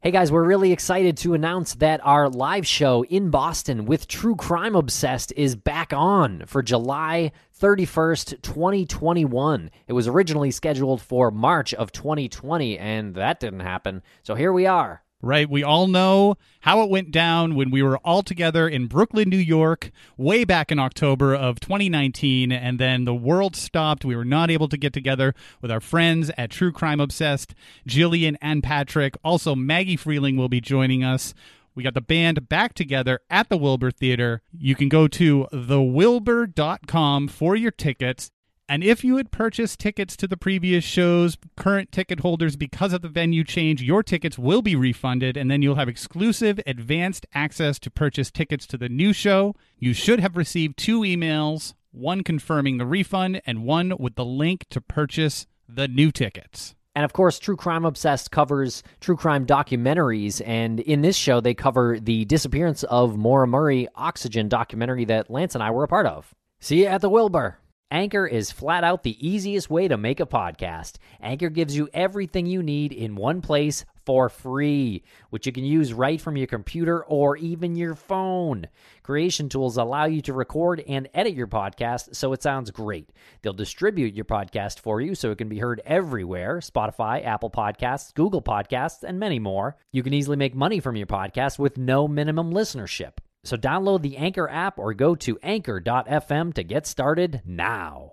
Hey guys, we're really excited to announce that our live show in Boston with True Crime Obsessed is back on for July 31st, 2021. It was originally scheduled for March of 2020, and that didn't happen. So here we are right? We all know how it went down when we were all together in Brooklyn, New York, way back in October of 2019, and then the world stopped. We were not able to get together with our friends at True Crime Obsessed, Gillian and Patrick. Also, Maggie Freleng will be joining us. We got the band back together at the Wilbur Theater. You can go to thewilbur.com for your tickets. And if you had purchased tickets to the previous shows, current ticket holders, because of the venue change, your tickets will be refunded, and then you'll have exclusive advanced access to purchase tickets to the new show. You should have received two emails one confirming the refund, and one with the link to purchase the new tickets. And of course, True Crime Obsessed covers true crime documentaries. And in this show, they cover the disappearance of Maura Murray Oxygen documentary that Lance and I were a part of. See you at the Wilbur. Anchor is flat out the easiest way to make a podcast. Anchor gives you everything you need in one place for free, which you can use right from your computer or even your phone. Creation tools allow you to record and edit your podcast so it sounds great. They'll distribute your podcast for you so it can be heard everywhere Spotify, Apple Podcasts, Google Podcasts, and many more. You can easily make money from your podcast with no minimum listenership. So download the Anchor app or go to anchor.fm to get started now.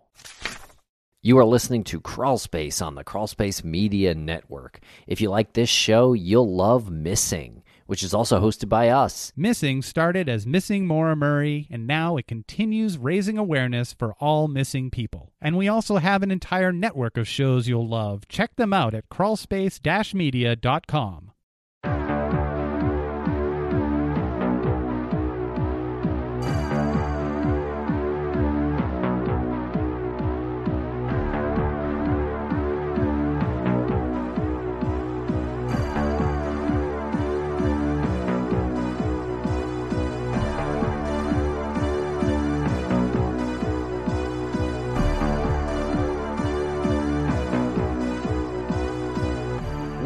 You are listening to Crawlspace on the Crawlspace Media Network. If you like this show, you'll love Missing, which is also hosted by us. Missing started as Missing Maura Murray, and now it continues raising awareness for all missing people. And we also have an entire network of shows you'll love. Check them out at crawlspace-media.com.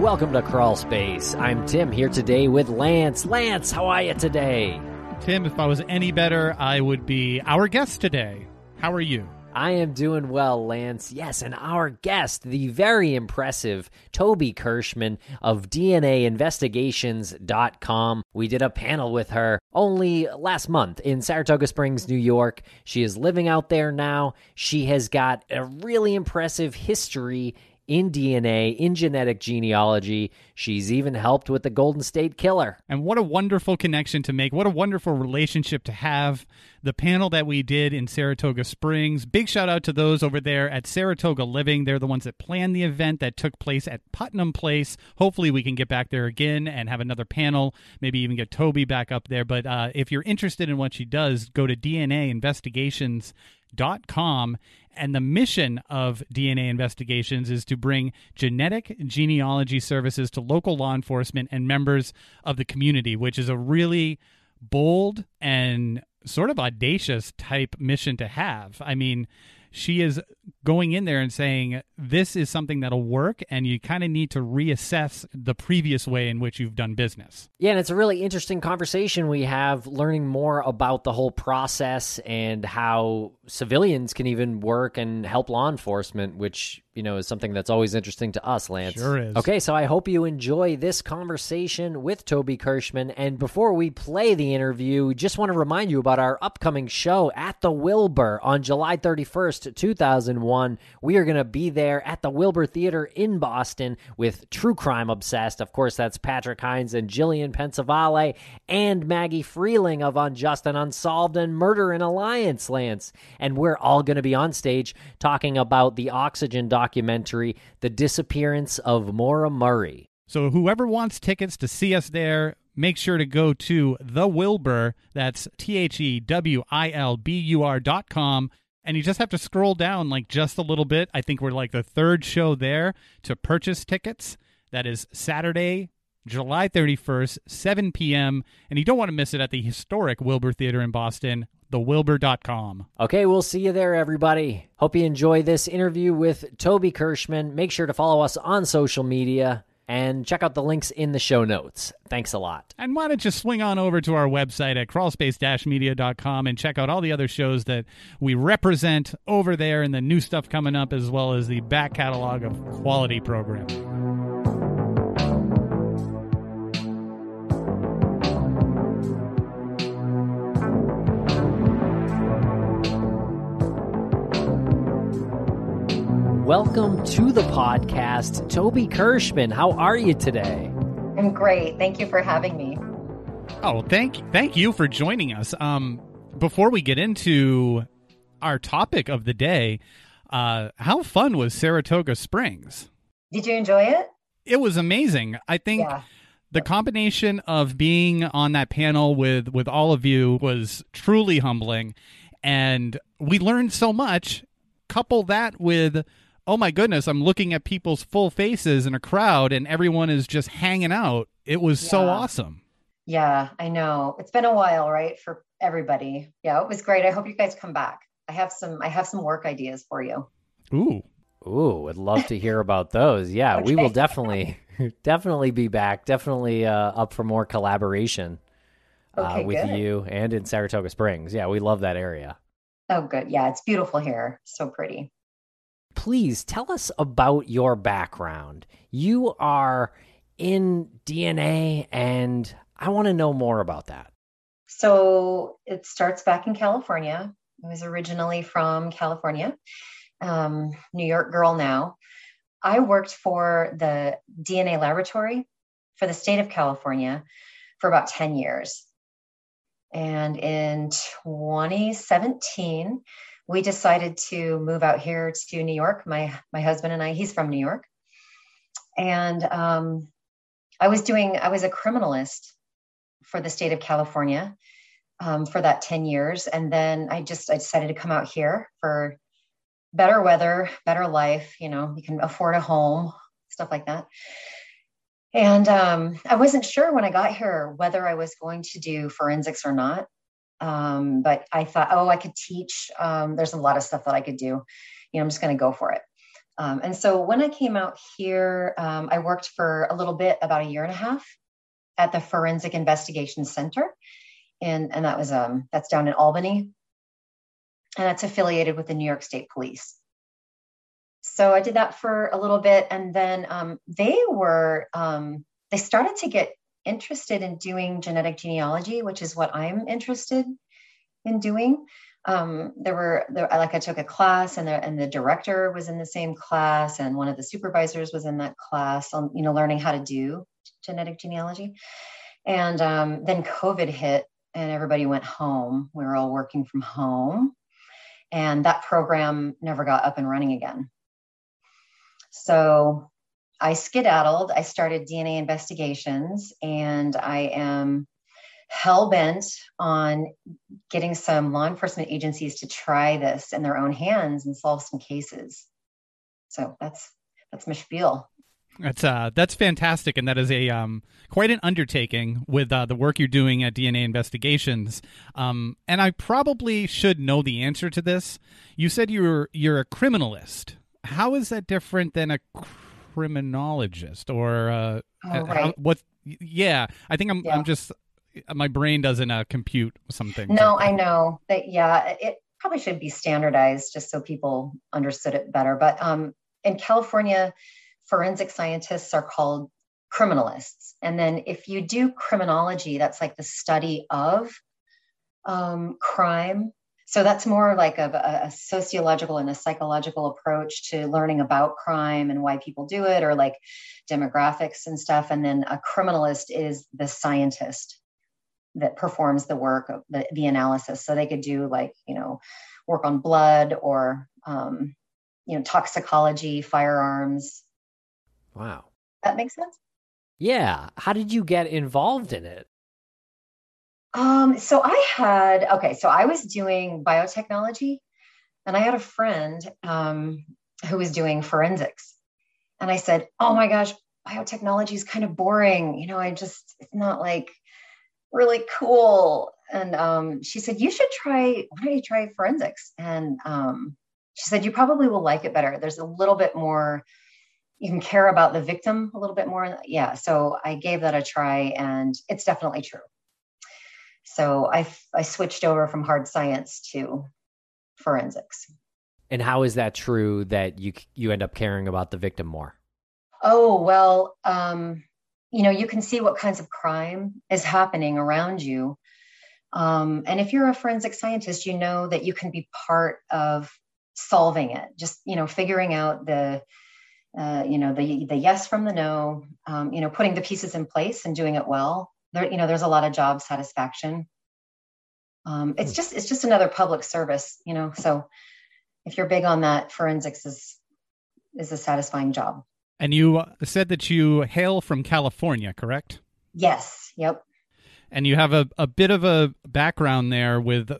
Welcome to Crawl Space. I'm Tim here today with Lance. Lance, how are you today? Tim, if I was any better, I would be our guest today. How are you? I am doing well, Lance. Yes, and our guest, the very impressive Toby Kirschman of DNAinvestigations.com. We did a panel with her only last month in Saratoga Springs, New York. She is living out there now. She has got a really impressive history in DNA, in genetic genealogy. She's even helped with the Golden State Killer. And what a wonderful connection to make. What a wonderful relationship to have. The panel that we did in Saratoga Springs. Big shout out to those over there at Saratoga Living. They're the ones that planned the event that took place at Putnam Place. Hopefully, we can get back there again and have another panel, maybe even get Toby back up there. But uh, if you're interested in what she does, go to DNA Investigations dot com. And the mission of DNA investigations is to bring genetic genealogy services to local law enforcement and members of the community which is a really bold and sort of audacious type mission to have. I mean she is going in there and saying this is something that'll work and you kind of need to reassess the previous way in which you've done business. Yeah, and it's a really interesting conversation we have learning more about the whole process and how civilians can even work and help law enforcement, which you know, is something that's always interesting to us, Lance. Sure is. Okay, so I hope you enjoy this conversation with Toby Kirschman. And before we play the interview, just want to remind you about our upcoming show at the Wilbur on July 31st, 2001. We are going to be there at the Wilbur Theater in Boston with True Crime Obsessed. Of course, that's Patrick Hinds and Gillian Pensavalle and Maggie Freleng of Unjust and Unsolved and Murder in Alliance, Lance. And we're all going to be on stage talking about the Oxygen documentary documentary, The Disappearance of Maura Murray. So, whoever wants tickets to see us there, make sure to go to the Wilbur. That's T H E W I L B U R dot com. And you just have to scroll down like just a little bit. I think we're like the third show there to purchase tickets. That is Saturday, July 31st, 7 p.m. And you don't want to miss it at the historic Wilbur Theater in Boston, thewilbur.com. Okay, we'll see you there, everybody. Hope you enjoy this interview with Toby Kirschman. Make sure to follow us on social media and check out the links in the show notes. Thanks a lot. And why don't you swing on over to our website at crawlspace-media.com and check out all the other shows that we represent over there and the new stuff coming up as well as the back catalog of quality programming. Welcome to the podcast, Toby Kirschman. How are you today? I'm great. Thank you for having me. Oh, thank thank you for joining us. Um, before we get into our topic of the day, uh, how fun was Saratoga Springs? Did you enjoy it? It was amazing. I think Yeah. the combination of being on that panel with with all of you was truly humbling, and we learned so much. Couple that with oh my goodness, I'm looking at people's full faces in a crowd, and everyone is just hanging out. It was so awesome. Yeah, I know. It's been a while, right? For everybody. Yeah, it was great. I hope you guys come back. I have some I have some work ideas for you. Ooh. Ooh, would love to hear about those. Yeah, we will definitely, definitely be back. Definitely uh, up for more collaboration uh, Okay, with good. you and in Saratoga Springs. Yeah, we love that area. Oh good. Yeah, it's beautiful here. So pretty. Please tell us about your background. You are in DNA, and I want to know more about that. So it starts back in California. I was originally from California, um, New York girl now. I worked for the DNA laboratory for the state of California for about 10 years. And in 2017, we decided to move out here to New York. My my husband and I, he's from New York. And um, I was doing, I was a criminalist for the state of California um, for that 10 years. And then I just I decided to come out here for better weather, better life, you know, you can afford a home, stuff like that. And um, I wasn't sure when I got here whether I was going to do forensics or not. Um, but I thought, oh, I could teach. Um, there's a lot of stuff that I could do. You know, I'm just going to go for it. Um, and so when I came out here, um, I worked for a little bit, about a year and a half, at the Forensic Investigation Center, and and that was um that's down in Albany, and that's affiliated with the New York State Police. So I did that for a little bit, and then um, they were um, they started to get interested in doing genetic genealogy, which is what I'm interested in doing. Um, there were there, like I took a class, and the and the director was in the same class, and one of the supervisors was in that class on you know learning how to do genetic genealogy. And um, then COVID hit, and everybody went home. We were all working from home, and that program never got up and running again. So I skedaddled. I started DNA investigations, and I am hell bent on getting some law enforcement agencies to try this in their own hands and solve some cases. So that's that's my spiel. That's uh that's fantastic, and that is a um quite an undertaking with uh, the work you're doing at DNA Investigations. Um, and I probably should know the answer to this. You said you're you're a criminalist. How is that different than a criminologist or uh, Oh, right. what? Yeah, I think I'm Yeah. I'm just my brain doesn't uh, compute something. No, I know that. Yeah, it probably should be standardized just so people understood it better. But um, in California, forensic scientists are called criminalists. And then if you do criminology, that's like the study of um, crime. So that's more like a, a- sociological and a psychological approach to learning about crime and why people do it, or like demographics and stuff. And then a criminalist is the scientist that performs the work of the, the analysis. So they could do like, you know, work on blood or, um, you know, toxicology, firearms. Wow. That makes sense? Yeah. How did you get involved in it? Um, so I had okay, so I was doing biotechnology, and I had a friend um, who was doing forensics, and I said, "Oh my gosh, biotechnology is kind of boring. You know, I just it's not like really cool." And um, she said, "You should try. Why don't you try forensics?" And um, she said, "You probably will like it better. There's a little bit more." You can care about the victim a little bit more. Yeah. So I gave that a try, and it's definitely true so I, I switched over from hard science to forensics. And how is that true that you you end up caring about the victim more? Oh well, um, you know you can see what kinds of crime is happening around you, um, and if you're a forensic scientist, you know that you can be part of solving it. Just you know figuring out the uh, you know the the yes from the no, um, you know putting the pieces in place and doing it well there you know there's a lot of job satisfaction. Um, it's hmm. just it's just another public service you know so if you're big on that forensics is is a satisfying job. And you uh, said that you hail from california correct? Yes yep. And you have a, a bit of a background there with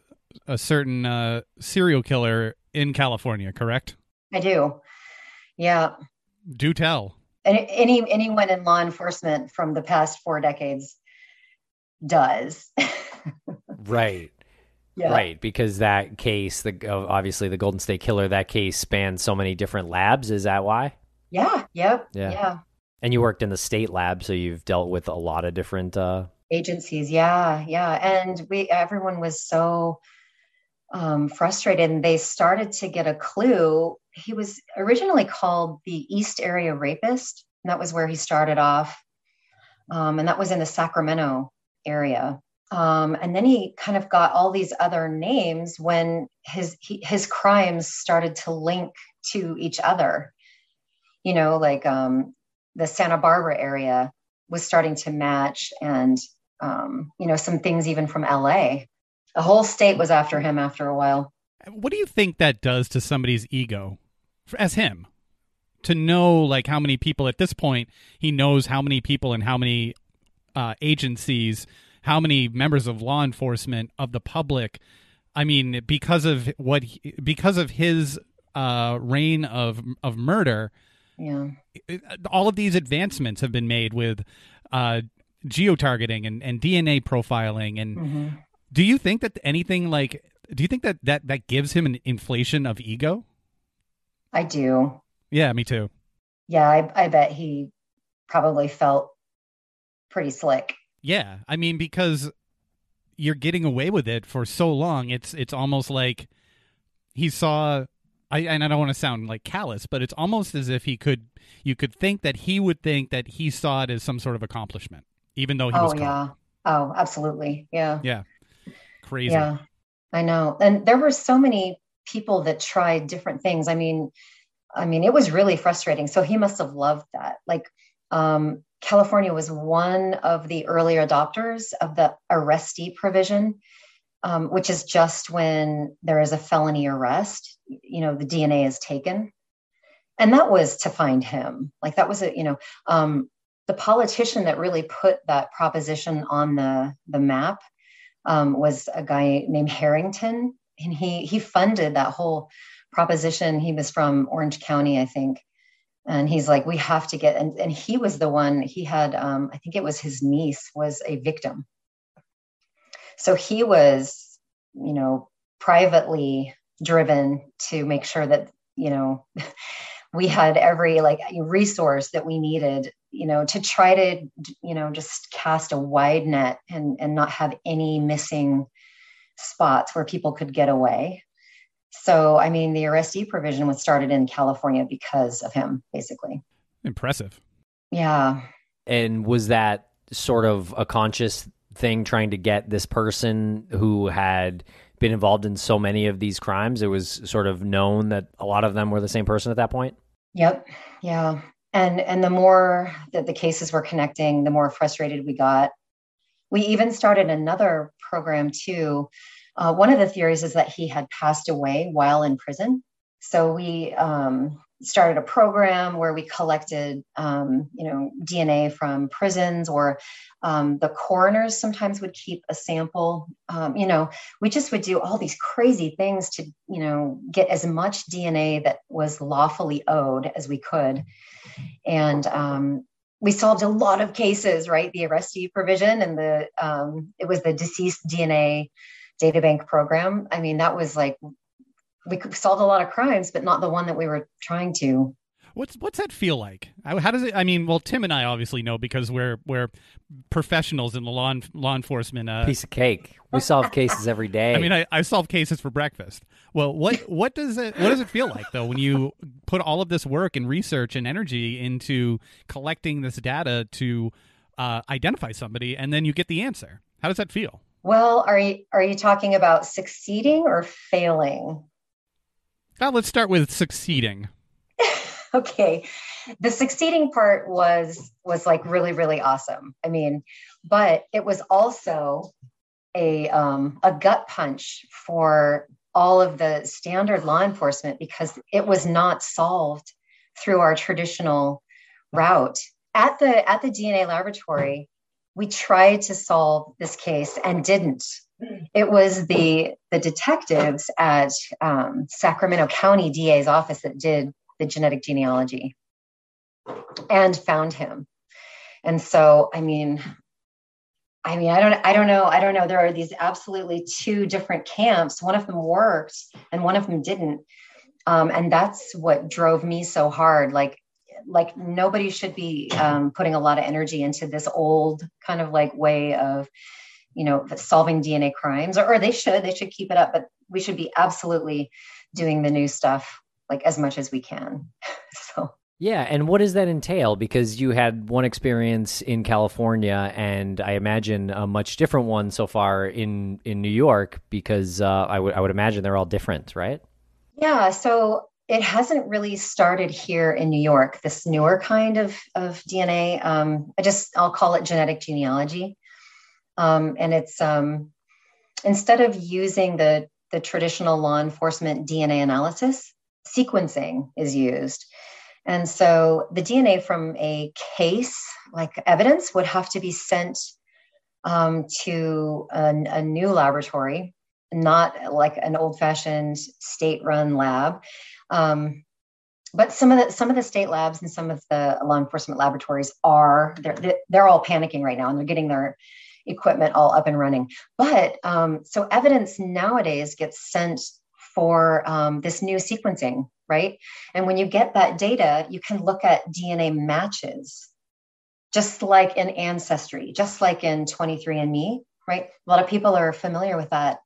a certain uh, serial killer in california correct? I do. Yeah. Do tell. Any anyone in law enforcement from the past four decades does. right. Yeah. Right, because that case, the obviously the Golden State Killer, that case spans so many different labs. Is that why? Yeah. Yep. Yeah. Yeah. And you worked in the state lab, so you've dealt with a lot of different uh... agencies. Yeah, yeah. And we, everyone was so um, frustrated, and they started to get a clue. He was originally called the East Area Rapist, and that was where he started off. Um, and that was in the Sacramento area. Um, and then he kind of got all these other names when his he, his crimes started to link to each other. You know, like um, the Santa Barbara area was starting to match, and um, you know some things even from LA. The whole state was after him after a while. What do you think that does to somebody's ego, as him? To know like how many people at this point he knows how many people and how many uh, agencies, how many members of law enforcement, of the public. I mean, because of what, he, because of his uh, reign of of murder, yeah, all of these advancements have been made with uh, geotargeting and, and DNA profiling. And mm-hmm. do you think that anything like, do you think that that that gives him an inflation of ego? I do. Yeah, me too. Yeah, I, I bet he probably felt pretty slick. Yeah, I mean because you're getting away with it for so long. It's it's almost like he saw I and I don't want to sound like callous, but it's almost as if he could you could think that he would think that he saw it as some sort of accomplishment, even though he oh, was caught. yeah. Oh, absolutely. Yeah. Yeah. Crazy. Yeah. I know. And there were so many people that tried different things. I mean, I mean, it was really frustrating. So he must have loved that. Like um, California was one of the early adopters of the arrestee provision, um, which is just when there is a felony arrest, you know, the DNA is taken. And that was to find him. Like that was a, you know, um, the politician that really put that proposition on the, the map um, was a guy named Harrington. And he he funded that whole proposition. He was from Orange County, I think and he's like we have to get and, and he was the one he had um, i think it was his niece was a victim. So he was you know privately driven to make sure that you know we had every like resource that we needed you know to try to you know just cast a wide net and and not have any missing spots where people could get away so, I mean, the arrestee provision was started in California because of him, basically. Impressive. Yeah. And was that sort of a conscious thing trying to get this person who had been involved in so many of these crimes? It was sort of known that a lot of them were the same person at that point? Yep. Yeah. And and the more that the cases were connecting, the more frustrated we got. We even started another program too uh, one of the theories is that he had passed away while in prison. So we um, started a program where we collected, um, you know, DNA from prisons, or um, the coroners sometimes would keep a sample. Um, you know, we just would do all these crazy things to, you know, get as much DNA that was lawfully owed as we could, and um, we solved a lot of cases. Right, the arrestee provision and the um, it was the deceased DNA data bank program. I mean, that was like we solved a lot of crimes, but not the one that we were trying to. What's what's that feel like? How does it? I mean, well, Tim and I obviously know because we're we're professionals in the law law enforcement. Uh, Piece of cake. We solve cases every day. I mean, I, I solve cases for breakfast. Well, what what does it what does it feel like though when you put all of this work and research and energy into collecting this data to uh, identify somebody, and then you get the answer? How does that feel? Well, are you are you talking about succeeding or failing? Now let's start with succeeding. okay. The succeeding part was was like really really awesome. I mean, but it was also a um, a gut punch for all of the standard law enforcement because it was not solved through our traditional route at the at the DNA laboratory we tried to solve this case and didn't it was the the detectives at um, Sacramento County DA's office that did the genetic genealogy and found him. And so, I mean, I mean, I don't, I don't know, I don't know. There are these absolutely two different camps. One of them worked, and one of them didn't. Um, and that's what drove me so hard. Like, like nobody should be um, putting a lot of energy into this old kind of like way of you know solving dna crimes or, or they should they should keep it up but we should be absolutely doing the new stuff like as much as we can so yeah, and what does that entail? Because you had one experience in California, and I imagine a much different one so far in in New York. Because uh, I would I would imagine they're all different, right? Yeah. So it hasn't really started here in New York. This newer kind of of DNA. Um, I just I'll call it genetic genealogy. Um, and it's um, instead of using the, the traditional law enforcement DNA analysis, sequencing is used. And so the DNA from a case, like evidence, would have to be sent um, to a, a, new laboratory, not like an old-fashioned state-run lab. Um, but some of the some of the state labs and some of the law enforcement laboratories are they're they're all panicking right now, and they're getting their equipment all up and running. But um, so evidence nowadays gets sent for um, this new sequencing, right? And when you get that data, you can look at DNA matches, just like in Ancestry, just like in 23andMe, right? A lot of people are familiar with that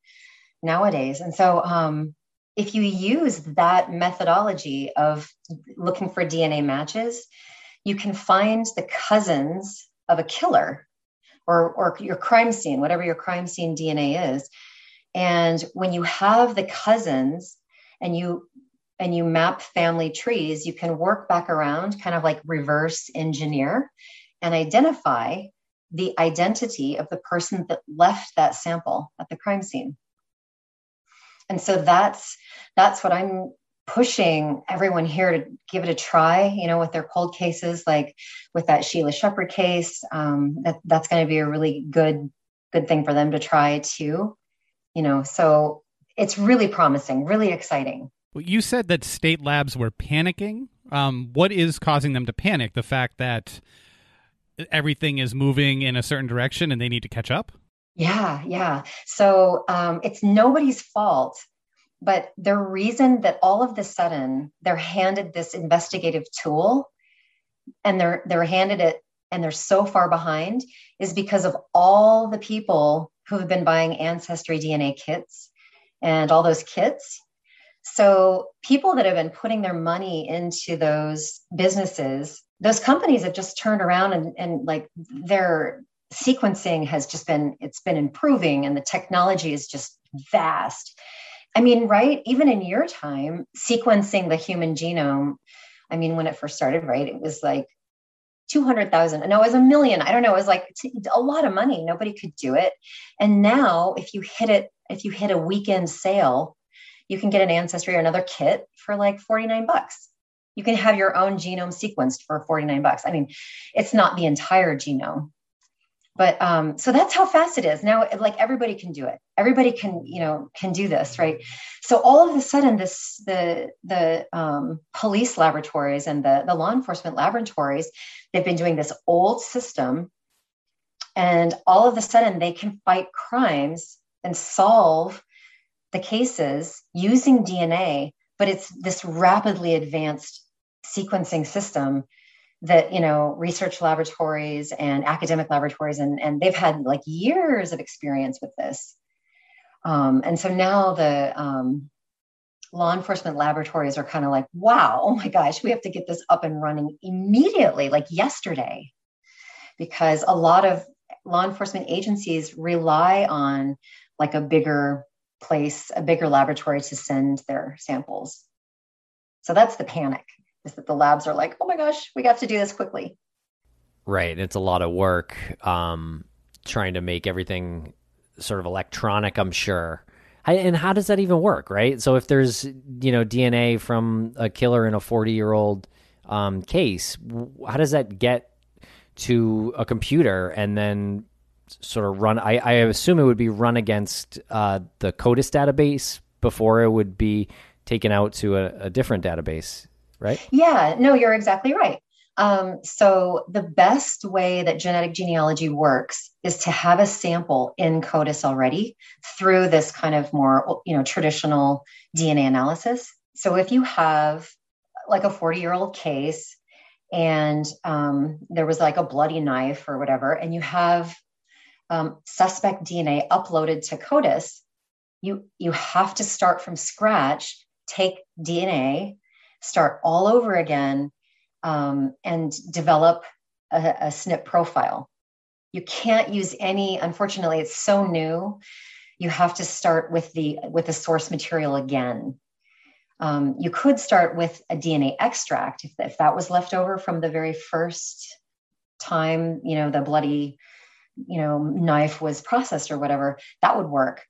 nowadays. And so um, if you use that methodology of looking for DNA matches, you can find the cousins of a killer or, or your crime scene, whatever your crime scene DNA is. And when you have the cousins and you and you map family trees, you can work back around, kind of like reverse engineer and identify the identity of the person that left that sample at the crime scene. And so that's that's what I'm pushing everyone here to give it a try, you know, with their cold cases, like with that Sheila Shepard case. Um, that, that's going to be a really good, good thing for them to try too, you know. So it's really promising, really exciting. Well, you said that state labs were panicking. Um, what is causing them to panic? The fact that everything is moving in a certain direction and they need to catch up? Yeah, yeah. So um, it's nobody's fault but the reason that all of the sudden they're handed this investigative tool and they're they're handed it and they're so far behind is because of all the people who have been buying ancestry DNA kits and all those kits. So people that have been putting their money into those businesses, those companies have just turned around and, and like their sequencing has just been it's been improving and the technology is just vast I mean, right? Even in your time, sequencing the human genome, I mean, when it first started, right, it was like 200,000. No, it was a million. I don't know. It was like a lot of money. Nobody could do it. And now, if you hit it, if you hit a weekend sale, you can get an ancestry or another kit for like 49 bucks. You can have your own genome sequenced for 49 bucks. I mean, it's not the entire genome, but um, so that's how fast it is. Now like everybody can do it. Everybody can you know can do this right? So all of a sudden this the the um, police laboratories and the the law enforcement laboratories they've been doing this old system. And all of a sudden they can fight crimes and solve the cases using dna but it's this rapidly advanced sequencing system that you know research laboratories and academic laboratories and, and they've had like years of experience with this. Um, and so now the um, law enforcement laboratories are kind of like wow oh my gosh we have to get this up and running immediately like yesterday. Because a lot of law enforcement agencies rely on like a bigger place a bigger laboratory to send their samples. So that's the panic is that the labs are like, oh my gosh, we have to do this quickly. Right. It's a lot of work um, trying to make everything sort of electronic, I'm sure. and how does that even work, right? So if there's, you know, DNA from a killer in a 40 year old um, case, how does that get to a computer and then sort of run? I, I assume it would be run against uh, the CODIS database before it would be taken out to a, a different database right? Yeah, no, you're exactly right. Um, so the best way that genetic genealogy works is to have a sample in CODIS already through this kind of more, you know, traditional DNA analysis. So if you have like a 40 year old case and um, there was like a bloody knife or whatever, and you have um, suspect DNA uploaded to CODIS, you you have to start from scratch, take DNA start all over again um, and develop a, a SNP profile. You can't use any, unfortunately, it's so new. You have to start with the with the source material again. Um, you could start with a DNA extract if, if that was left over from the very first time, you know, the bloody, you know, knife was processed or whatever, that would work.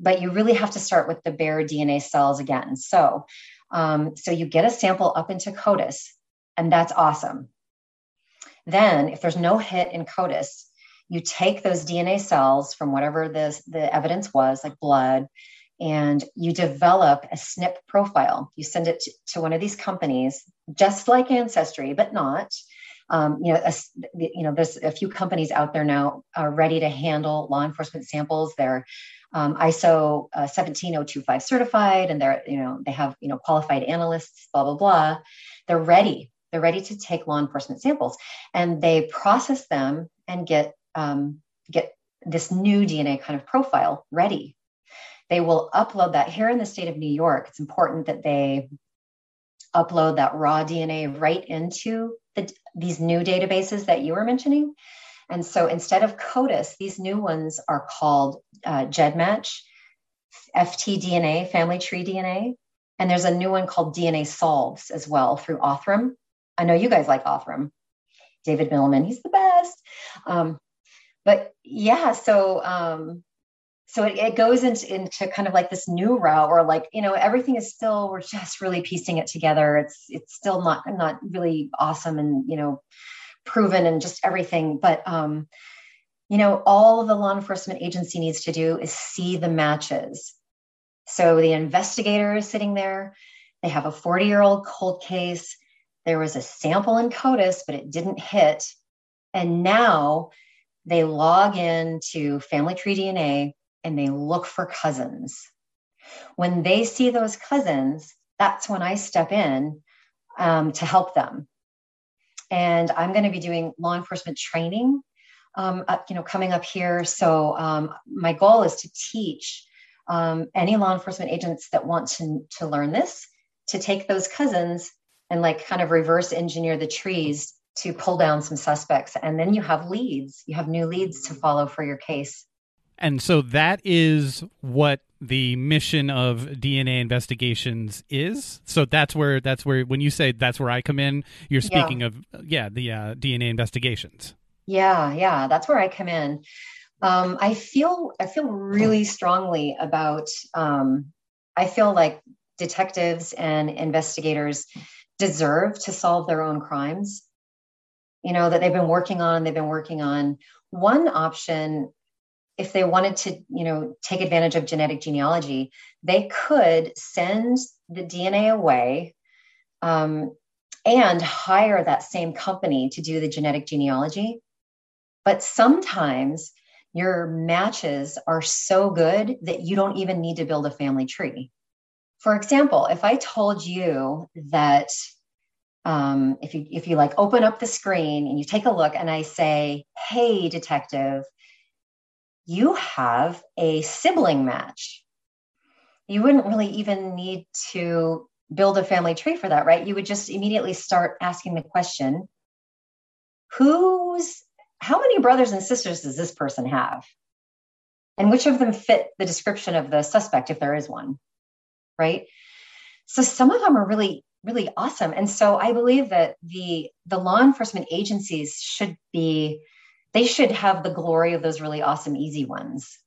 But you really have to start with the bare DNA cells again. So um, so you get a sample up into CODIS, and that's awesome. Then, if there's no hit in CODIS, you take those DNA cells from whatever the, the evidence was, like blood, and you develop a SNP profile. You send it to, to one of these companies, just like Ancestry, but not. Um, you know, a, you know, there's a few companies out there now are ready to handle law enforcement samples. They're um, ISO uh, 17025 certified, and they're you know they have you know qualified analysts, blah blah blah. They're ready. They're ready to take law enforcement samples, and they process them and get um, get this new DNA kind of profile ready. They will upload that here in the state of New York. It's important that they upload that raw DNA right into the, these new databases that you were mentioning. And so instead of CODIS, these new ones are called uh, GEDmatch, FTDNA, Family Tree DNA. And there's a new one called DNA Solves as well through Othram. I know you guys like Othram. David Mittelman, he's the best. Um, but yeah, so um, so it, it goes into, into kind of like this new route or like you know everything is still we're just really piecing it together it's it's still not not really awesome and you know proven and just everything. But um, you know, all the law enforcement agency needs to do is see the matches. So the investigator is sitting there. They have a 40 year old cold case. There was a sample in CODIS, but it didn't hit. And now they log in to Family Tree DNA and they look for cousins. When they see those cousins, that's when I step in um, to help them and I'm going to be doing law enforcement training, um, you know, coming up here. So um, my goal is to teach um, any law enforcement agents that want to to learn this to take those cousins and like kind of reverse engineer the trees to pull down some suspects, and then you have leads. You have new leads to follow for your case. And so that is what the mission of DNA investigations is. So that's where that's where when you say that's where I come in, you're speaking yeah. of yeah the uh, DNA investigations. Yeah, yeah, that's where I come in. Um, I feel I feel really strongly about. Um, I feel like detectives and investigators deserve to solve their own crimes you know that they've been working on they've been working on one option if they wanted to you know take advantage of genetic genealogy they could send the dna away um, and hire that same company to do the genetic genealogy. But sometimes your matches are so good that you don't even need to build a family tree. For example if i told you that um, if you if you like open up the screen and you take a look and i say hey detective you have a sibling match. You wouldn't really even need to build a family tree for that right? You would just immediately start asking the question who's how many brothers and sisters does this person have? And which of them fit the description of the suspect if there is one right? So some of them are really really awesome. And so I believe that the the law enforcement agencies should be they should have the glory of those really awesome easy ones.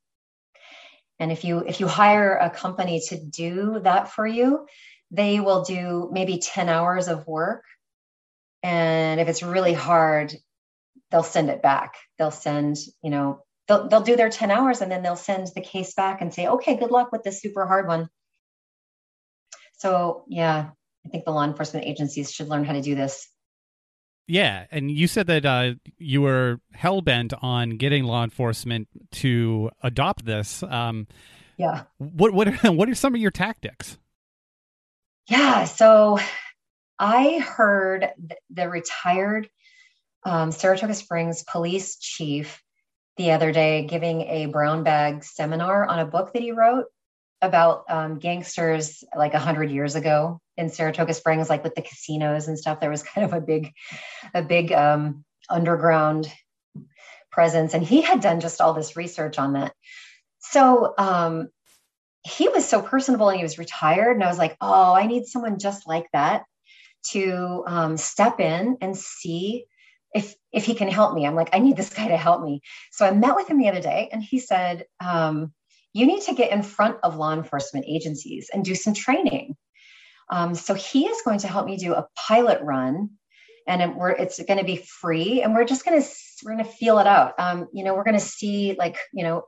And if you if you hire a company to do that for you, they will do maybe 10 hours of work. And if it's really hard, they'll send it back. They'll send, you know, they'll they'll do their 10 hours and then they'll send the case back and say, okay, good luck with this super hard one. So yeah, I think the law enforcement agencies should learn how to do this. Yeah, and you said that uh, you were hell bent on getting law enforcement to adopt this. Um, yeah. What what are, what are some of your tactics? Yeah, so I heard the retired um, Saratoga Springs police chief the other day giving a brown bag seminar on a book that he wrote about um, gangsters like a hundred years ago in Saratoga Springs, like with the casinos and stuff. There was kind of a big, a big um, underground presence, and he had done just all this research on that. So um, he was so personable, and he was retired, and I was like, oh, I need someone just like that to um, step in and see if if he can help me. I'm like, I need this guy to help me. So I met with him the other day, and he said. Um, you need to get in front of law enforcement agencies and do some training. Um, so he is going to help me do a pilot run, and we're, it's going to be free, and we're just going to we're going to feel it out. Um, you know, we're going to see like you know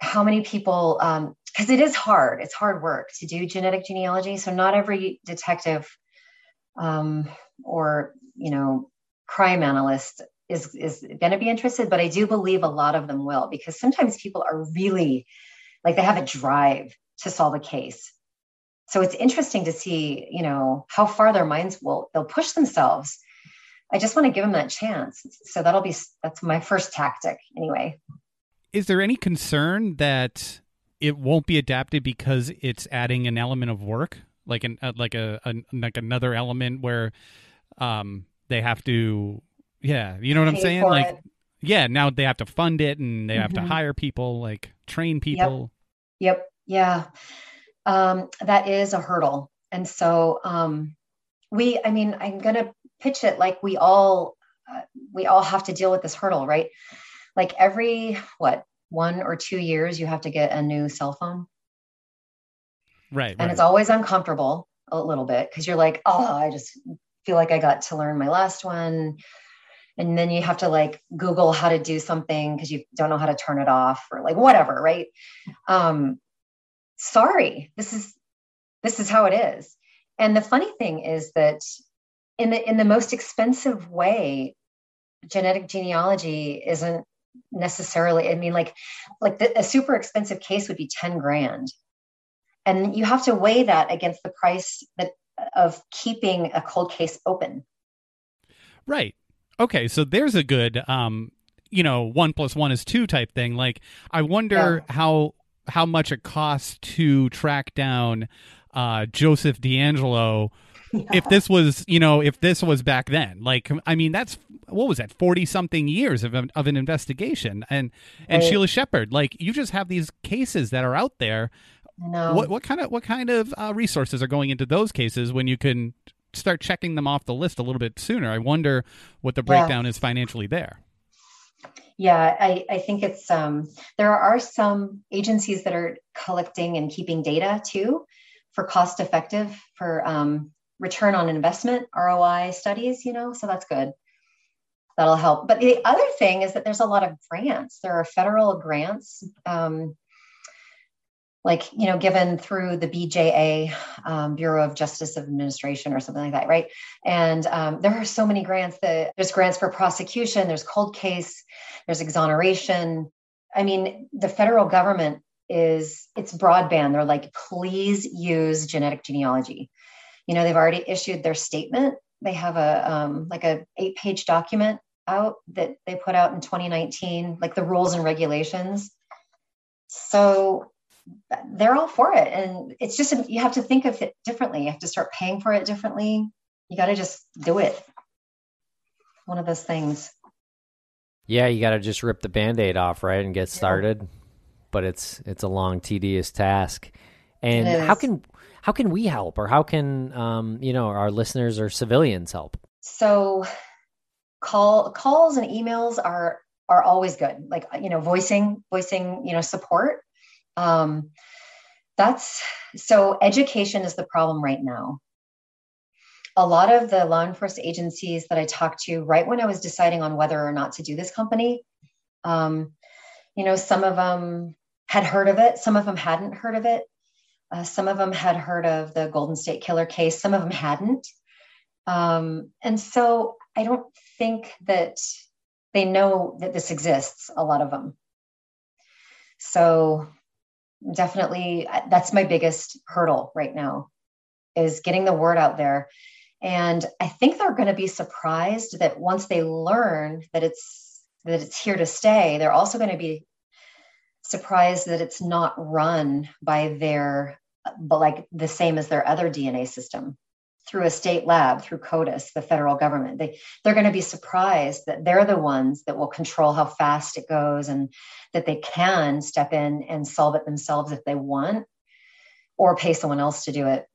how many people because um, it is hard. It's hard work to do genetic genealogy. So not every detective um, or you know crime analyst is is going to be interested but i do believe a lot of them will because sometimes people are really like they have a drive to solve a case. So it's interesting to see you know how far their minds will they'll push themselves. I just want to give them that chance. So that'll be that's my first tactic anyway. Is there any concern that it won't be adapted because it's adding an element of work? Like an uh, like a, a like another element where um they have to yeah, you know what I'm saying? Like, it. yeah, now they have to fund it and they mm-hmm. have to mm-hmm. hire people, like train people. Yep. yep. Yeah. Um, that is a hurdle. And so, um, we, I mean, I'm going to pitch it like we all, uh, we all have to deal with this hurdle, right? Like every, what, one or two years, you have to get a new cell phone. Right. And right. it's always uncomfortable a little bit because you're like, oh, I just feel like I got to learn my last one and then you have to like google how to do something because you don't know how to turn it off or like whatever right? Um sorry this is this is how it is. And the funny thing is that in the in the most expensive way genetic genealogy isn't necessarily i mean like like the, a super expensive case would be 10 grand. And you have to weigh that against the price that of keeping a cold case open. Right Okay, so there's a good um you know, one plus one is two type thing. Like I wonder yeah. how how much it costs to track down uh Joseph DeAngelo. yeah. if this was you know if this was back then like i mean that's what was that 40 something years of, of an investigation and and right. sheila shepard like you just have these cases that are out there no. what what kind of what kind of uh, resources are going into those cases when you can start checking them off the list a little bit sooner. I wonder what the breakdown yeah. is financially there. Yeah, I, I think it's um, there are some agencies that are collecting and keeping data too for cost effective for um, return on investment ROI studies, you know, so that's good. That'll help. But the other thing is that there's a lot of grants. There are federal grants, um, like you know, given through the BJA, um, Bureau of Justice Administration, or something like that, right? And um, there are so many grants. That there's grants for prosecution. There's cold case. There's exoneration. I mean, the federal government is it's broadband. They're like, please use genetic genealogy. You know, they've already issued their statement. They have a um, like a eight page document out that they put out in 2019, like the rules and regulations. So they're all for it, and it's just you have to think of it differently. You have to start paying for it differently. You got to just do it. One of those things. Yeah, you got to just rip the band-aid off, right, and get started. Yeah. But it's it's a long, tedious task. And how can how can we help, or how can um, you know our listeners or civilians help? So, call calls and emails are are always good. Like you know, voicing voicing you know support. Um, that's so. Education is the problem right now a lot of the law enforcement agencies that I talked to right when I was deciding on whether or not to do this company, um, you know, some of them had heard of it, some of them hadn't heard of it. Uh, some of them had heard of the Golden State Killer case, some of them hadn't. Um, and so I don't think that they know that this exists, a lot of them. So definitely, uh, that's my biggest hurdle right now is getting the word out there. And I think they're going to be surprised that once they learn that it's that it's here to stay, they're also going to be surprised that it's not run by their but like the same as their other DNA system through a state lab, through CODIS, the federal government. They they're going to be surprised that they're the ones that will control how fast it goes and that they can step in and solve it themselves if they want or pay someone else to do it.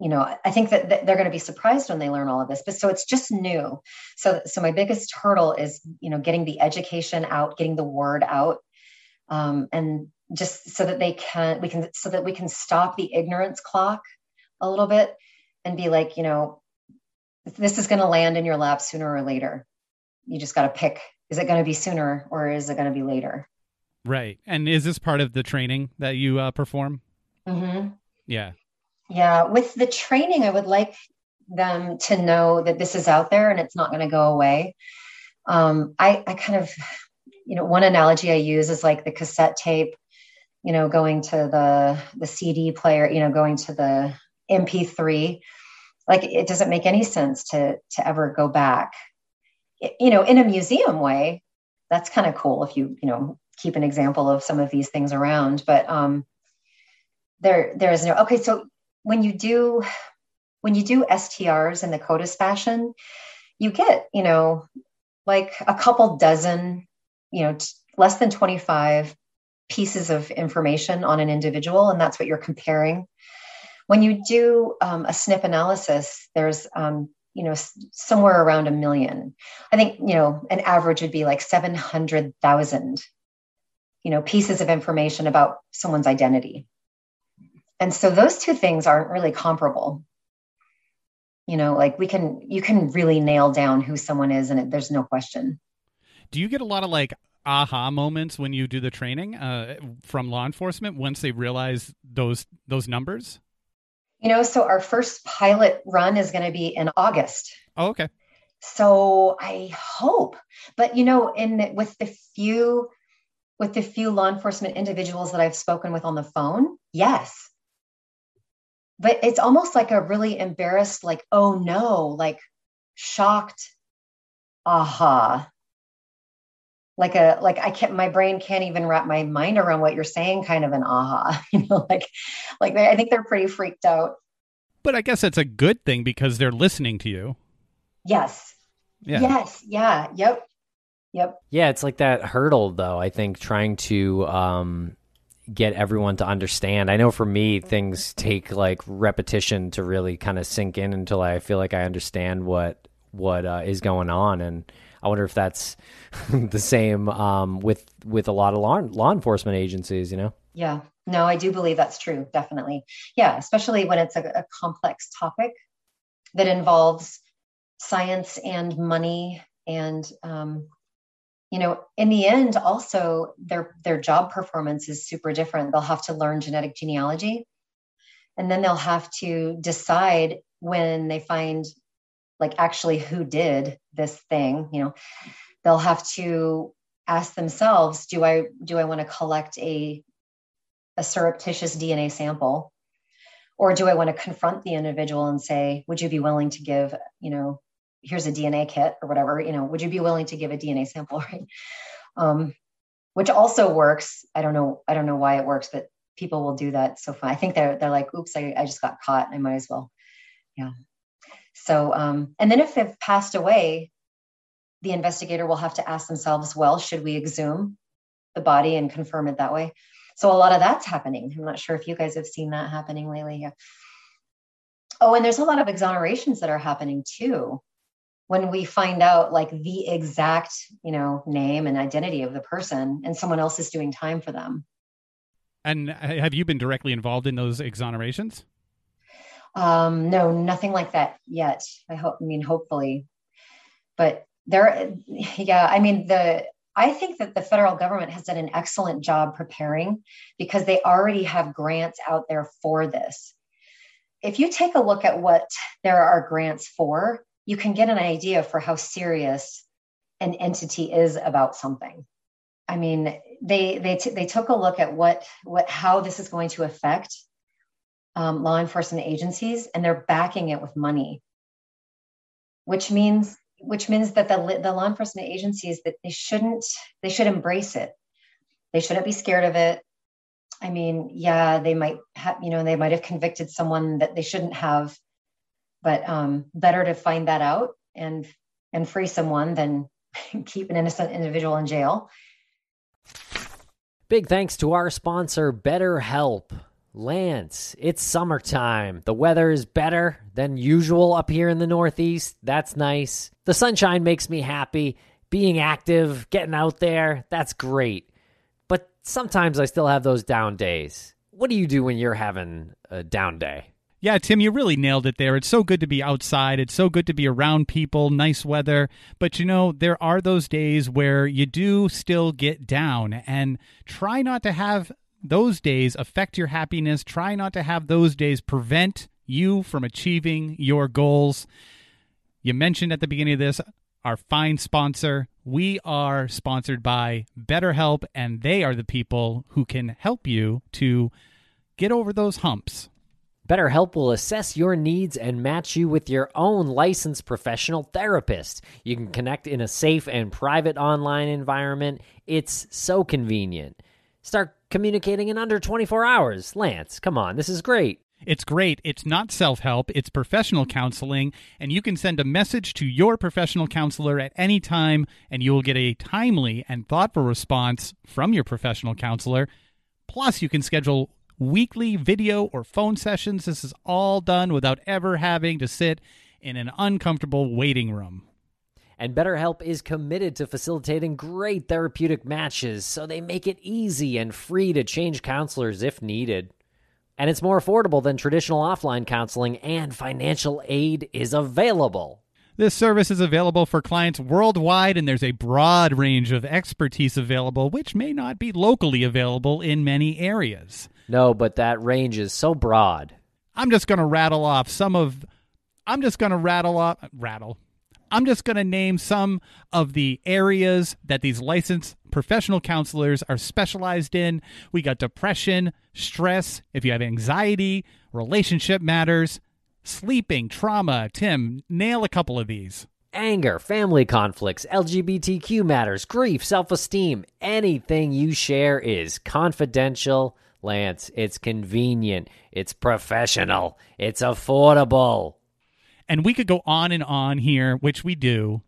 You know i think that, they're going to be surprised when they learn all of this but so it's just new. So so my biggest hurdle is you know getting the education out getting the word out um, and just so that they can we can so that we can stop the ignorance clock a little bit and be like you know this is going to land in your lap sooner or later you just got to pick is it going to be sooner or is it going to be later right and is this part of the training that you uh, perform mm-hmm. yeah yeah, with the training, I would like them to know that this is out there and it's not going to go away. Um, I, I kind of, you know, one analogy I use is like the cassette tape, you know, going to the the CD player, you know, going to the MP3. Like it doesn't make any sense to to ever go back. You know, in a museum way, that's kind of cool if you you know keep an example of some of these things around. But um, there there is no okay. So when you do when you do STRs in the CODIS fashion, you get, you know, like a couple dozen, you know, t- less than 25 pieces of information on an individual, and that's what you're comparing. When you do um, a SNP analysis, there's, um, you know, somewhere around a million. I think, you know, an average would be like 700,000, you know, pieces of information about someone's identity. And so those two things aren't really comparable. You know, like we can, you can really nail down who someone is and it, there's no question. Do you get a lot of like aha moments when you do the training uh, from law enforcement once they realize those those numbers? You know, so our first pilot run is going to be in August. Oh, okay. So I hope, but you know, in with the few with the few law enforcement individuals that I've spoken with on the phone, yes, but it's almost like a really embarrassed like oh no like shocked aha like a like i can't my brain can't even wrap my mind around what you're saying kind of an aha you know like like i think they're pretty freaked out. But i guess that's a good thing because they're listening to you. Yes. Yeah. yes. Yeah. Yep. Yep. Yeah it's like that hurdle though i think trying to um get everyone to understand. I know for me, things take like repetition to really kind of sink in until I feel like I understand what what uh, is going on, and I wonder if that's the same um, with with a lot of law law enforcement agencies. You know? Yeah. No, I do believe that's true. Definitely. Yeah, especially when it's a, a complex topic that involves science and money and um, you know in the end also their their job performance is super different they'll have to learn genetic genealogy and then they'll have to decide when they find like actually who did this thing you know? They'll have to ask themselves do i do i want to collect a a surreptitious dna sample? Or do i want to confront the individual and say would you be willing to give you know here's a dna kit or whatever you know would you be willing to give a dna sample right? Um, which also works. I don't know i don't know why it works but people will do that so far i think they're they're like oops i, I just got caught. I might as well. Yeah so um, and then if they've passed away the investigator will have to ask themselves well should we exhume the body and confirm it that way? So a lot of that's happening. I'm not sure if you guys have seen that happening lately. Yeah. Oh and there's a lot of exonerations that are happening too. When we find out like the exact you know name and identity of the person and someone else is doing time for them. And have you been directly involved in those exonerations um no nothing like that yet. I hope i mean hopefully. But there yeah i mean the i think that the federal government has done an excellent job preparing because they already have grants out there for this. If you take a look at what there are grants for you can get an idea for how serious an entity is about something. I mean, they they t- they took a look at what what how this is going to affect um, law enforcement agencies, and they're backing it with money, which means which means that the the law enforcement agencies that they shouldn't they should embrace it. They shouldn't be scared of it. I mean, yeah, they might have you know they might have convicted someone that they shouldn't have, but um, better to find that out and and free someone than keep an innocent individual in jail. Big thanks to our sponsor, BetterHelp. Lance, it's summertime. The weather is better than usual up here in the Northeast. That's nice. The sunshine makes me happy. Being active, getting out there, that's great. But sometimes I still have those down days. What do you do when you're having a down day? Yeah, Tim, you really nailed it there. It's so good to be outside. It's so good to be around people, nice weather. But you know, there are those days where you do still get down and try not to have those days affect your happiness. Try not to have those days prevent you from achieving your goals. You mentioned at the beginning of this our fine sponsor. We are sponsored by BetterHelp, and they are the people who can help you to get over those humps BetterHelp will assess your needs and match you with your own licensed professional therapist. You can connect in a safe and private online environment. It's so convenient. Start communicating in under 24 hours. Lance, come on, this is great. It's great. It's not self help, it's professional counseling, and you can send a message to your professional counselor at any time, and you will get a timely and thoughtful response from your professional counselor. Plus, you can schedule weekly video or phone sessions. This is all done without ever having to sit in an uncomfortable waiting room. And BetterHelp is committed to facilitating great therapeutic matches, so they make it easy and free to change counselors if needed. And it's more affordable than traditional offline counseling, and financial aid is available. This service is available for clients worldwide, and there's a broad range of expertise available, which may not be locally available in many areas. No, but that range is so broad. I'm just going to rattle off some of. I'm just going to rattle off. Rattle. I'm just going to name some of the areas that these licensed professional counselors are specialized in. We got depression, stress, if you have anxiety, relationship matters, sleeping, trauma. Tim, nail a couple of these. Anger, family conflicts, LGBTQ matters, grief, self esteem. Anything you share is confidential. Lance, it's convenient, it's professional, it's affordable. And we could go on and on here, which we do,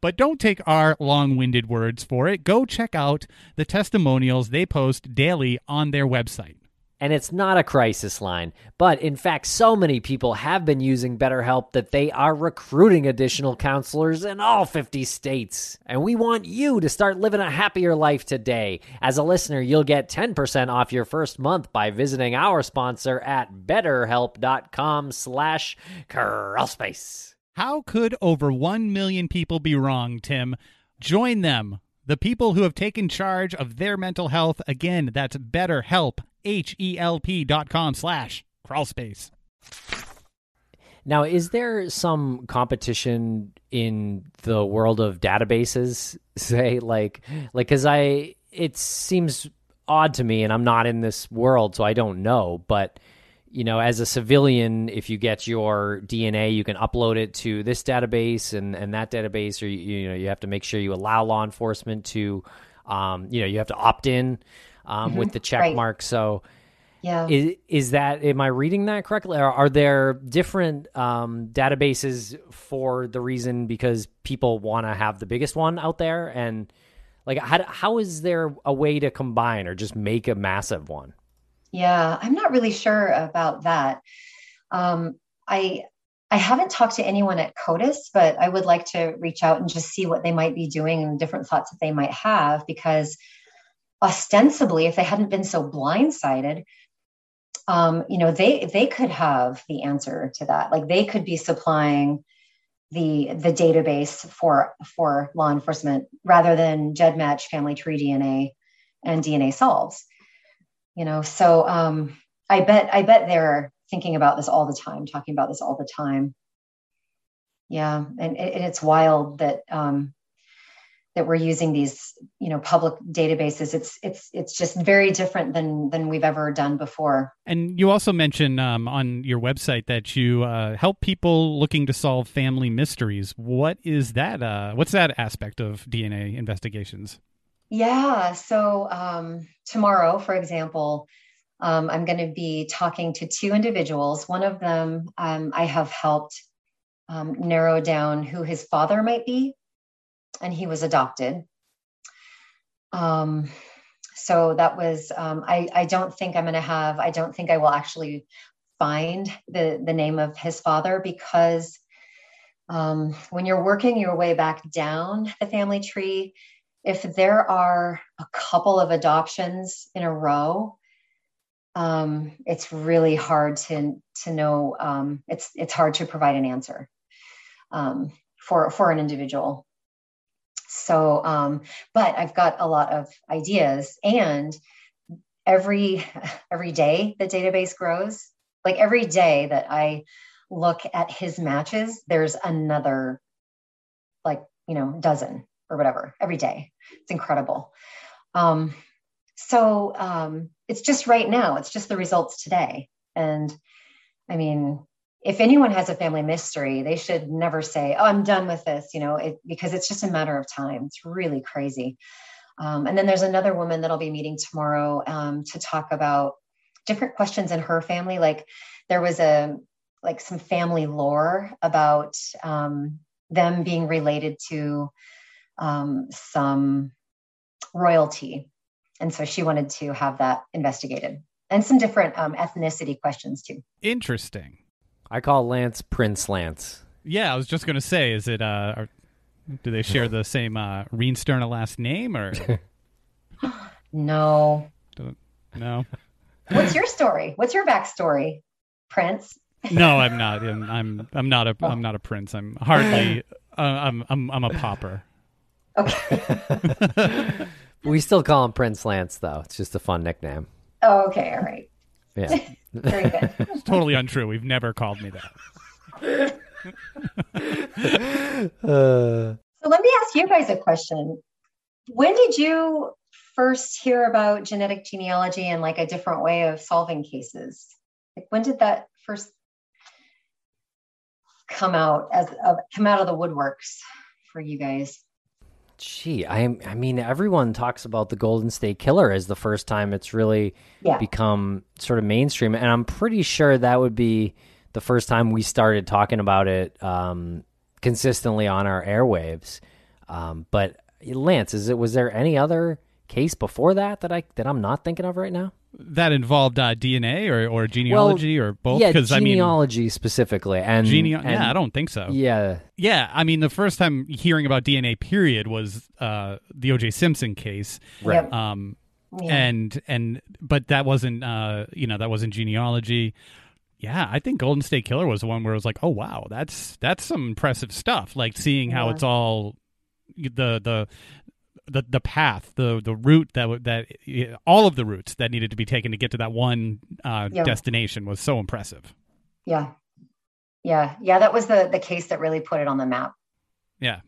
but don't take our long winded words for it. Go check out the testimonials they post daily on their website. And it's not a crisis line, but in fact, so many people have been using BetterHelp that they are recruiting additional counselors in all 50 states. And we want you to start living a happier life today. As a listener, you'll get 10% off your first month by visiting our sponsor at betterhelp.com slash crawlspace. How could over 1 million people be wrong, Tim? Join them. The people who have taken charge of their mental health. Again, that's BetterHelp, H-E-L-P dot com slash crawlspace. Now, is there some competition in the world of databases? Say, like, like, because I, it seems odd to me, and I'm not in this world, so I don't know. But you know, as a civilian, if you get your DNA, you can upload it to this database and, and that database, or you, you know, you have to make sure you allow law enforcement to, um, you know, you have to opt in um, mm-hmm. with the check right. mark. So, yeah, is is that am I reading that correctly? Or are there different um, databases for the reason because people want to have the biggest one out there, and like how how is there a way to combine or just make a massive one? Yeah, I'm not really sure about that. Um, I I haven't talked to anyone at CODIS, but I would like to reach out and just see what they might be doing and different thoughts that they might have because ostensibly, if they hadn't been so blindsided, um, you know, they they could have the answer to that. Like they could be supplying the the database for for law enforcement rather than GEDmatch, Family Tree DNA, and DNA Solves you know so um i bet i bet they're thinking about this all the time talking about this all the time yeah and, and it's wild that um that we're using these you know public databases it's it's it's just very different than than we've ever done before and you also mentioned um, on your website that you uh, help people looking to solve family mysteries what is that uh, what's that aspect of dna investigations yeah. So um, tomorrow, for example, um, I'm going to be talking to two individuals. One of them um, I have helped um, narrow down who his father might be, and he was adopted. Um, so that was um, I, I don't think I'm going to have. I don't think I will actually find the the name of his father because when you're working your way back down the family tree if there are a couple of adoptions in a row, um, it's really hard to to know. Um, it's it's hard to provide an answer um, for for an individual. So, um, but I've got a lot of ideas, and every every day the database grows. Like every day that I look at his matches, there's another like you know dozen or whatever every day. It's incredible. Um, so um, it's just right now, it's just the results today. And I mean, if anyone has a family mystery, they should never say, "Oh, I'm done with this," you know, it, because it's just a matter of time. It's really crazy. Um, and then there's another woman that I'll be meeting tomorrow um, to talk about different questions in her family. Like there was a like some family lore about um, them being related to um, some royalty. And so she wanted to have that investigated and some different um, ethnicity questions too. Interesting. I call Lance Prince Lance. Yeah, I was just going to say, is it, uh, are, do they share the same uh, Reenstierna last name or? no. No. What's your story? What's your backstory, Prince? no, I'm not. I'm, I'm I'm not a am not a prince. I'm hardly. Uh, I'm I'm I'm a pauper. Okay. we still call him Prince Lance, though. It's just a fun nickname. Oh, okay. All right. Yeah. Very good. It's totally untrue. We've never called me that. uh, so let me ask you guys a question. When did you first hear about genetic genealogy and like a different way of solving cases? Like when did that first come out as uh, come out of the woodworks for you guys? Gee, I I mean, everyone talks about the Golden State Killer as the first time it's really yeah. become sort of mainstream, and I'm pretty sure that would be the first time we started talking about it um, consistently on our airwaves. Um, but Lance, is it was there any other case before that that I that I'm not thinking of right now? That involved uh, DNA or, or genealogy well, or both? Yeah, Because genealogy I mean, specifically, and, genea- and yeah, I don't think so. Yeah, Yeah, I mean, the first time hearing about DNA, period, was uh, the O.J. Simpson case. right. Um, Yeah. and and but that wasn't uh, you know that wasn't genealogy. Yeah, I think Golden State Killer was the one where it was like, oh wow, that's that's some impressive stuff. Like seeing how Yeah. it's all the the the the path, the the route that that all of the routes that needed to be taken to get to that one uh, Yeah. destination was so impressive. yeah. Yeah. Yeah. That was the the case that really put it on the map. Yeah.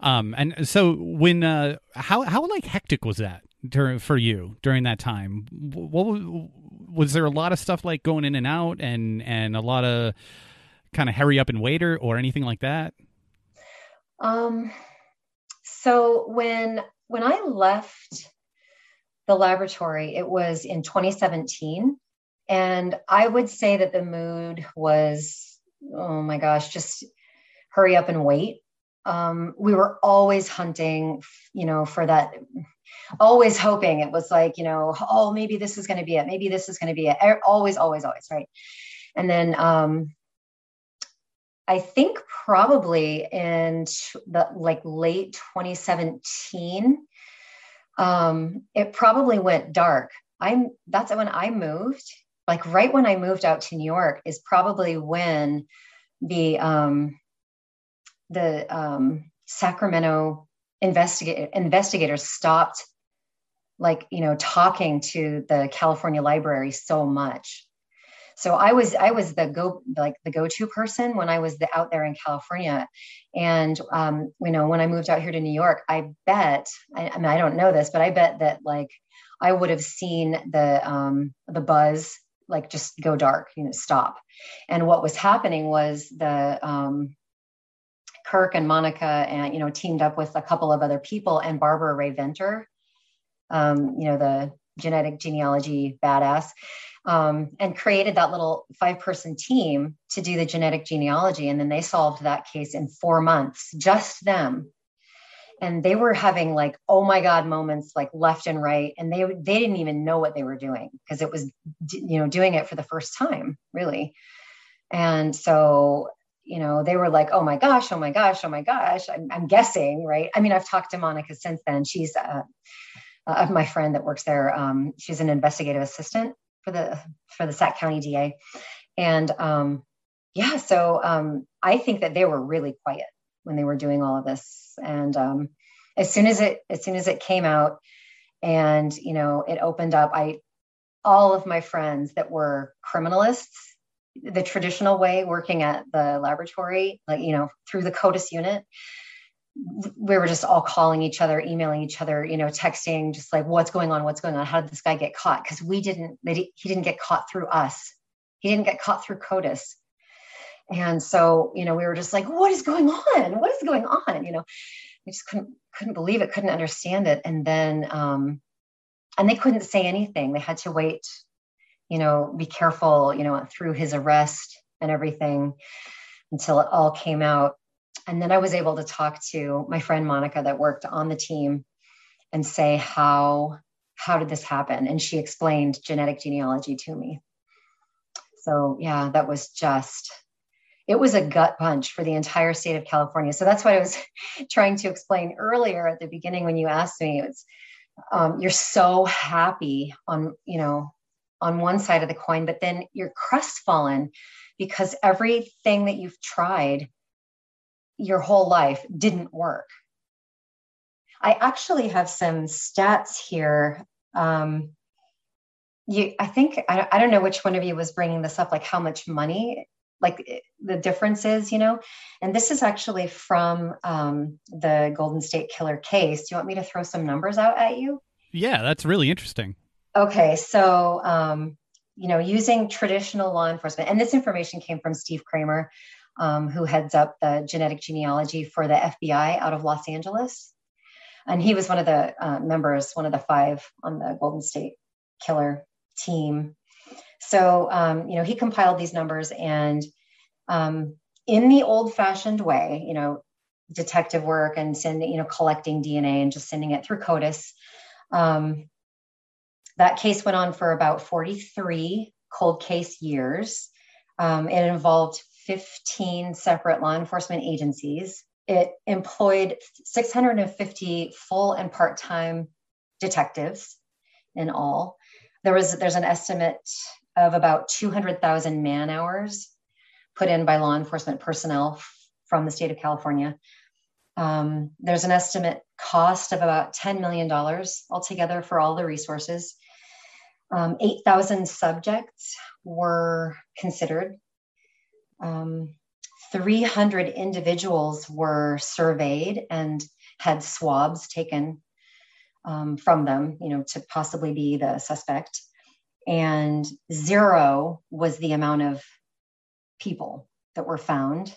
Um, and so when uh, how how like hectic was that during for you during that time? What was, was there a lot of stuff like going in and out and and a lot of kind of hurry up and wait or, or anything like that? Um, so when when I left the laboratory, it was in 2017, and I would say that the mood was, oh my gosh, just hurry up and wait. Um, we were always hunting, you know, for that. Always hoping it was like, you know, oh, maybe this is going to be it. Maybe this is going to be it. Er- Always, always, always, right? And then um, I think probably in the like late 2017, um, it probably went dark. I'm that's when I moved. Like right when I moved out to New York is probably when the um, the um, Sacramento investigator investigators stopped like you know talking to the California library so much so i was i was the go like the go-to person when i was the, out there in california. And um, you know when i moved out here to new york i bet I, I mean i don't know this but i bet that like i would have seen the um, the buzz like just go dark you know stop. And what was happening was the um, kirk and monica and you know teamed up with a couple of other people and Barbara Rae-Venter um, you know the genetic genealogy badass um, and created that little five person team to do the genetic genealogy. And then they solved that case in four months, just them. And they were having like, oh my God moments like left and right. And they, they didn't even know what they were doing because it was, you know, doing it for the first time, really. And so, you know, they were like, oh my gosh, oh my gosh, oh my gosh. I'm, I'm guessing, right? I mean, I've talked to Monica since then. She's uh, uh, my friend that works there. Um, she's an investigative assistant for the for the Sac County DA, and um, yeah, so um, I think that they were really quiet when they were doing all of this, and um, as soon as it as soon as it came out, and you know it opened up, I all of my friends that were criminalists, the traditional way working at the laboratory, like you know through the CODIS unit, we were just all calling each other, emailing each other, you know, texting, just like, what's going on? What's going on? How did this guy get caught? Because we didn't, he didn't get caught through us. He didn't get caught through CODIS. And so, you know, we were just like, what is going on? What is going on? You know, we just couldn't, couldn't believe it, couldn't understand it. And then, um, and they couldn't say anything. They had to wait, you know, be careful, you know, through his arrest and everything until it all came out and then I was able to talk to my friend Monica that worked on the team and say how how did this happen and she explained genetic genealogy to me. So yeah, that was just it was a gut punch for the entire state of California. So that's what I was trying to explain earlier at the beginning when you asked me. It's um, you're so happy on you know on one side of the coin, but then you're crestfallen because everything that you've tried your whole life didn't work. I actually have some stats here. Um, you, I think I, I don't know which one of you was bringing this up, like how much money, like the difference is, you know. And this is actually from um, the Golden State Killer case. Do you want me to throw some numbers out at you? Yeah, that's really interesting. Okay, so um, you know, using traditional law enforcement, and this information came from Steve Kramer, um, who heads up the genetic genealogy for the FBI out of Los Angeles. And he was one of the uh, members, one of the five on the Golden State Killer team. So, um, you know, he compiled these numbers and um, in the old fashioned way, you know, detective work and sending, you know, collecting DNA and just sending it through CODIS. Um, that case went on for about 43 cold case years. Um, it involved 15 separate law enforcement agencies. It employed 650 full and part time detectives in all. There was there's an estimate of about 200,000 man hours put in by law enforcement personnel from the state of California. Um, there's an estimate cost of about $10 million altogether for all the resources. Um, 8,000 subjects were considered. Um, 300 individuals were surveyed and had swabs taken um, from them, you know, to possibly be the suspect. And zero was the amount of people that were found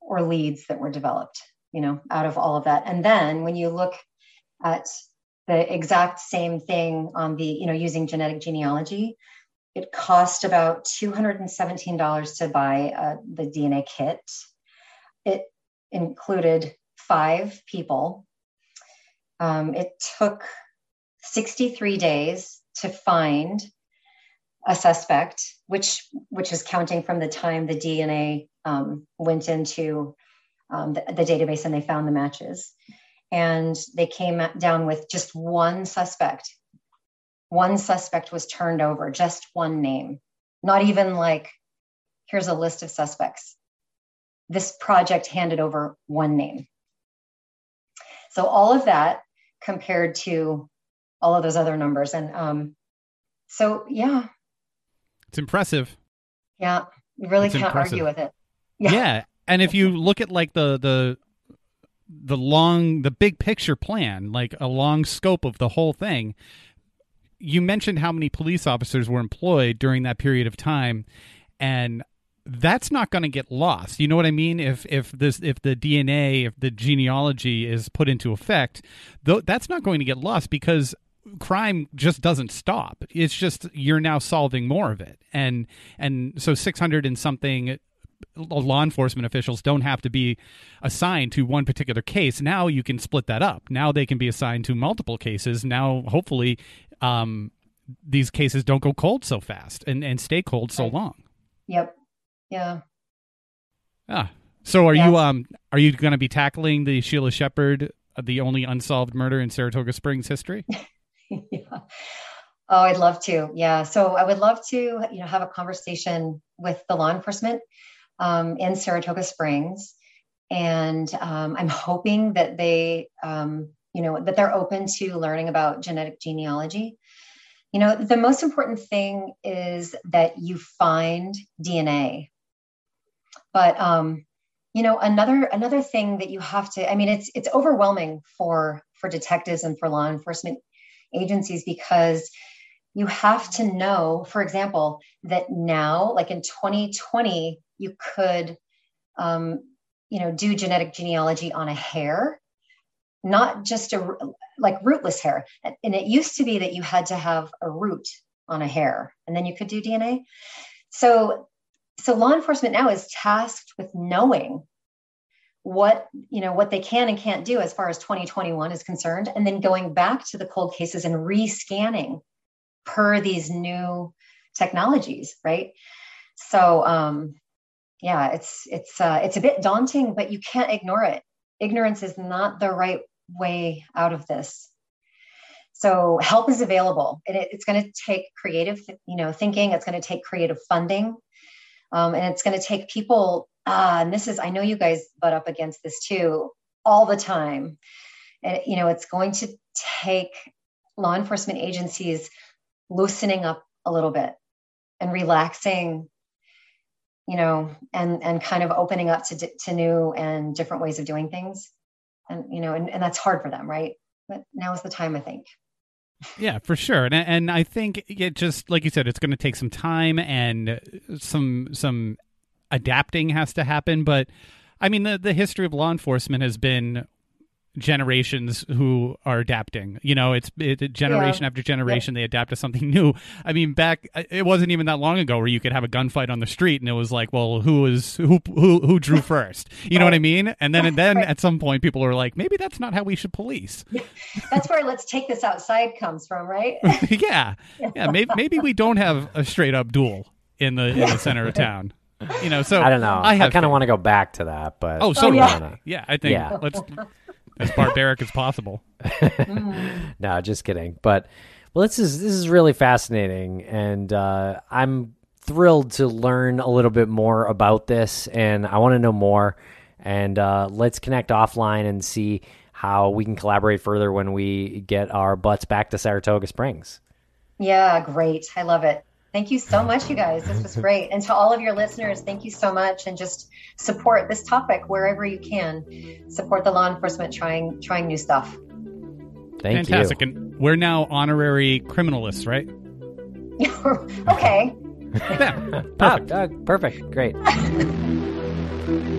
or leads that were developed you know out of all of that and then when you look at the exact same thing on the you know using genetic genealogy it cost about $217 to buy uh, the dna kit it included five people um, it took 63 days to find a suspect which which is counting from the time the dna um, went into um, the, the database and they found the matches. And they came down with just one suspect. One suspect was turned over, just one name, not even like, here's a list of suspects. This project handed over one name. So all of that compared to all of those other numbers. And um, so, yeah. It's impressive. Yeah. You really it's can't impressive. argue with it. Yeah. yeah and if you look at like the the the long the big picture plan like a long scope of the whole thing you mentioned how many police officers were employed during that period of time and that's not going to get lost. You know what i mean? If if this if the dna if the genealogy is put into effect though that's not going to get lost because crime just doesn't stop. It's just you're now solving more of it. And and so 600 and something law enforcement officials don't have to be assigned to one particular case. Now you can split that up. Now they can be assigned to multiple cases. Now, hopefully, um, these cases don't go cold so fast and, and stay cold so long. Yep. Yeah. Ah. So are yes. you um are you going to be tackling the Sheila Shepard, uh, the only unsolved murder in Saratoga Springs history? yeah. Oh, I'd love to. Yeah. So I would love to, you know, have a conversation with the law enforcement um, in Saratoga Springs, and um, I'm hoping that they, um, you know, that they're open to learning about genetic genealogy. You know, the most important thing is that you find DNA. But um, you know, another another thing that you have to, I mean, it's it's overwhelming for for detectives and for law enforcement agencies because you have to know, for example, that now, like in 2020, you could um, you know do genetic genealogy on a hair not just a like rootless hair. And it used to be that you had to have a root on a hair and then you could do dna so so law enforcement now is tasked with knowing what you know what they can and can't do as far as 2021 is concerned and then going back to the cold cases and rescanning per these new technologies right? So um yeah, it's it's uh, it's a bit daunting, but you can't ignore it. Ignorance is not the right way out of this. So help is available, and it, it's going to take creative, you know, thinking. It's going to take creative funding, um, and it's going to take people. Uh, and this is, I know you guys butt up against this too all the time. And you know, it's going to take law enforcement agencies loosening up a little bit and relaxing you know, and and kind of opening up to to new and different ways of doing things, and you know, and, and that's hard for them, right? But now is the time, I think. Yeah, for sure, and and I think it just like you said, it's going to take some time and some some adapting has to happen. But I mean, the the history of law enforcement has been generations who are adapting. You know, it's it, generation yeah. after generation they adapt to something new. I mean, back it wasn't even that long ago where you could have a gunfight on the street and it was like, well, who was who who who drew first? You know what I mean? And then and then right. at some point people are like, maybe that's not how we should police. That's where let's take this outside comes from, right? yeah. Yeah, maybe maybe we don't have a straight up duel in the in the center of town. You know, so I don't know. I, I kind of want to go back to that, but oh, so oh, yeah. yeah, I think yeah. let's as barbaric as possible. no, just kidding. But well, this is this is really fascinating, and uh, I'm thrilled to learn a little bit more about this, and I want to know more. And uh, let's connect offline and see how we can collaborate further when we get our butts back to Saratoga Springs. Yeah, great. I love it. Thank you so much, you guys. This was great. And to all of your listeners, thank you so much. And just support this topic wherever you can. Support the law enforcement trying trying new stuff. Thank you. Fantastic. you. And we're now honorary criminalists, right? okay. yeah. Perfect. Oh, uh, perfect. Great.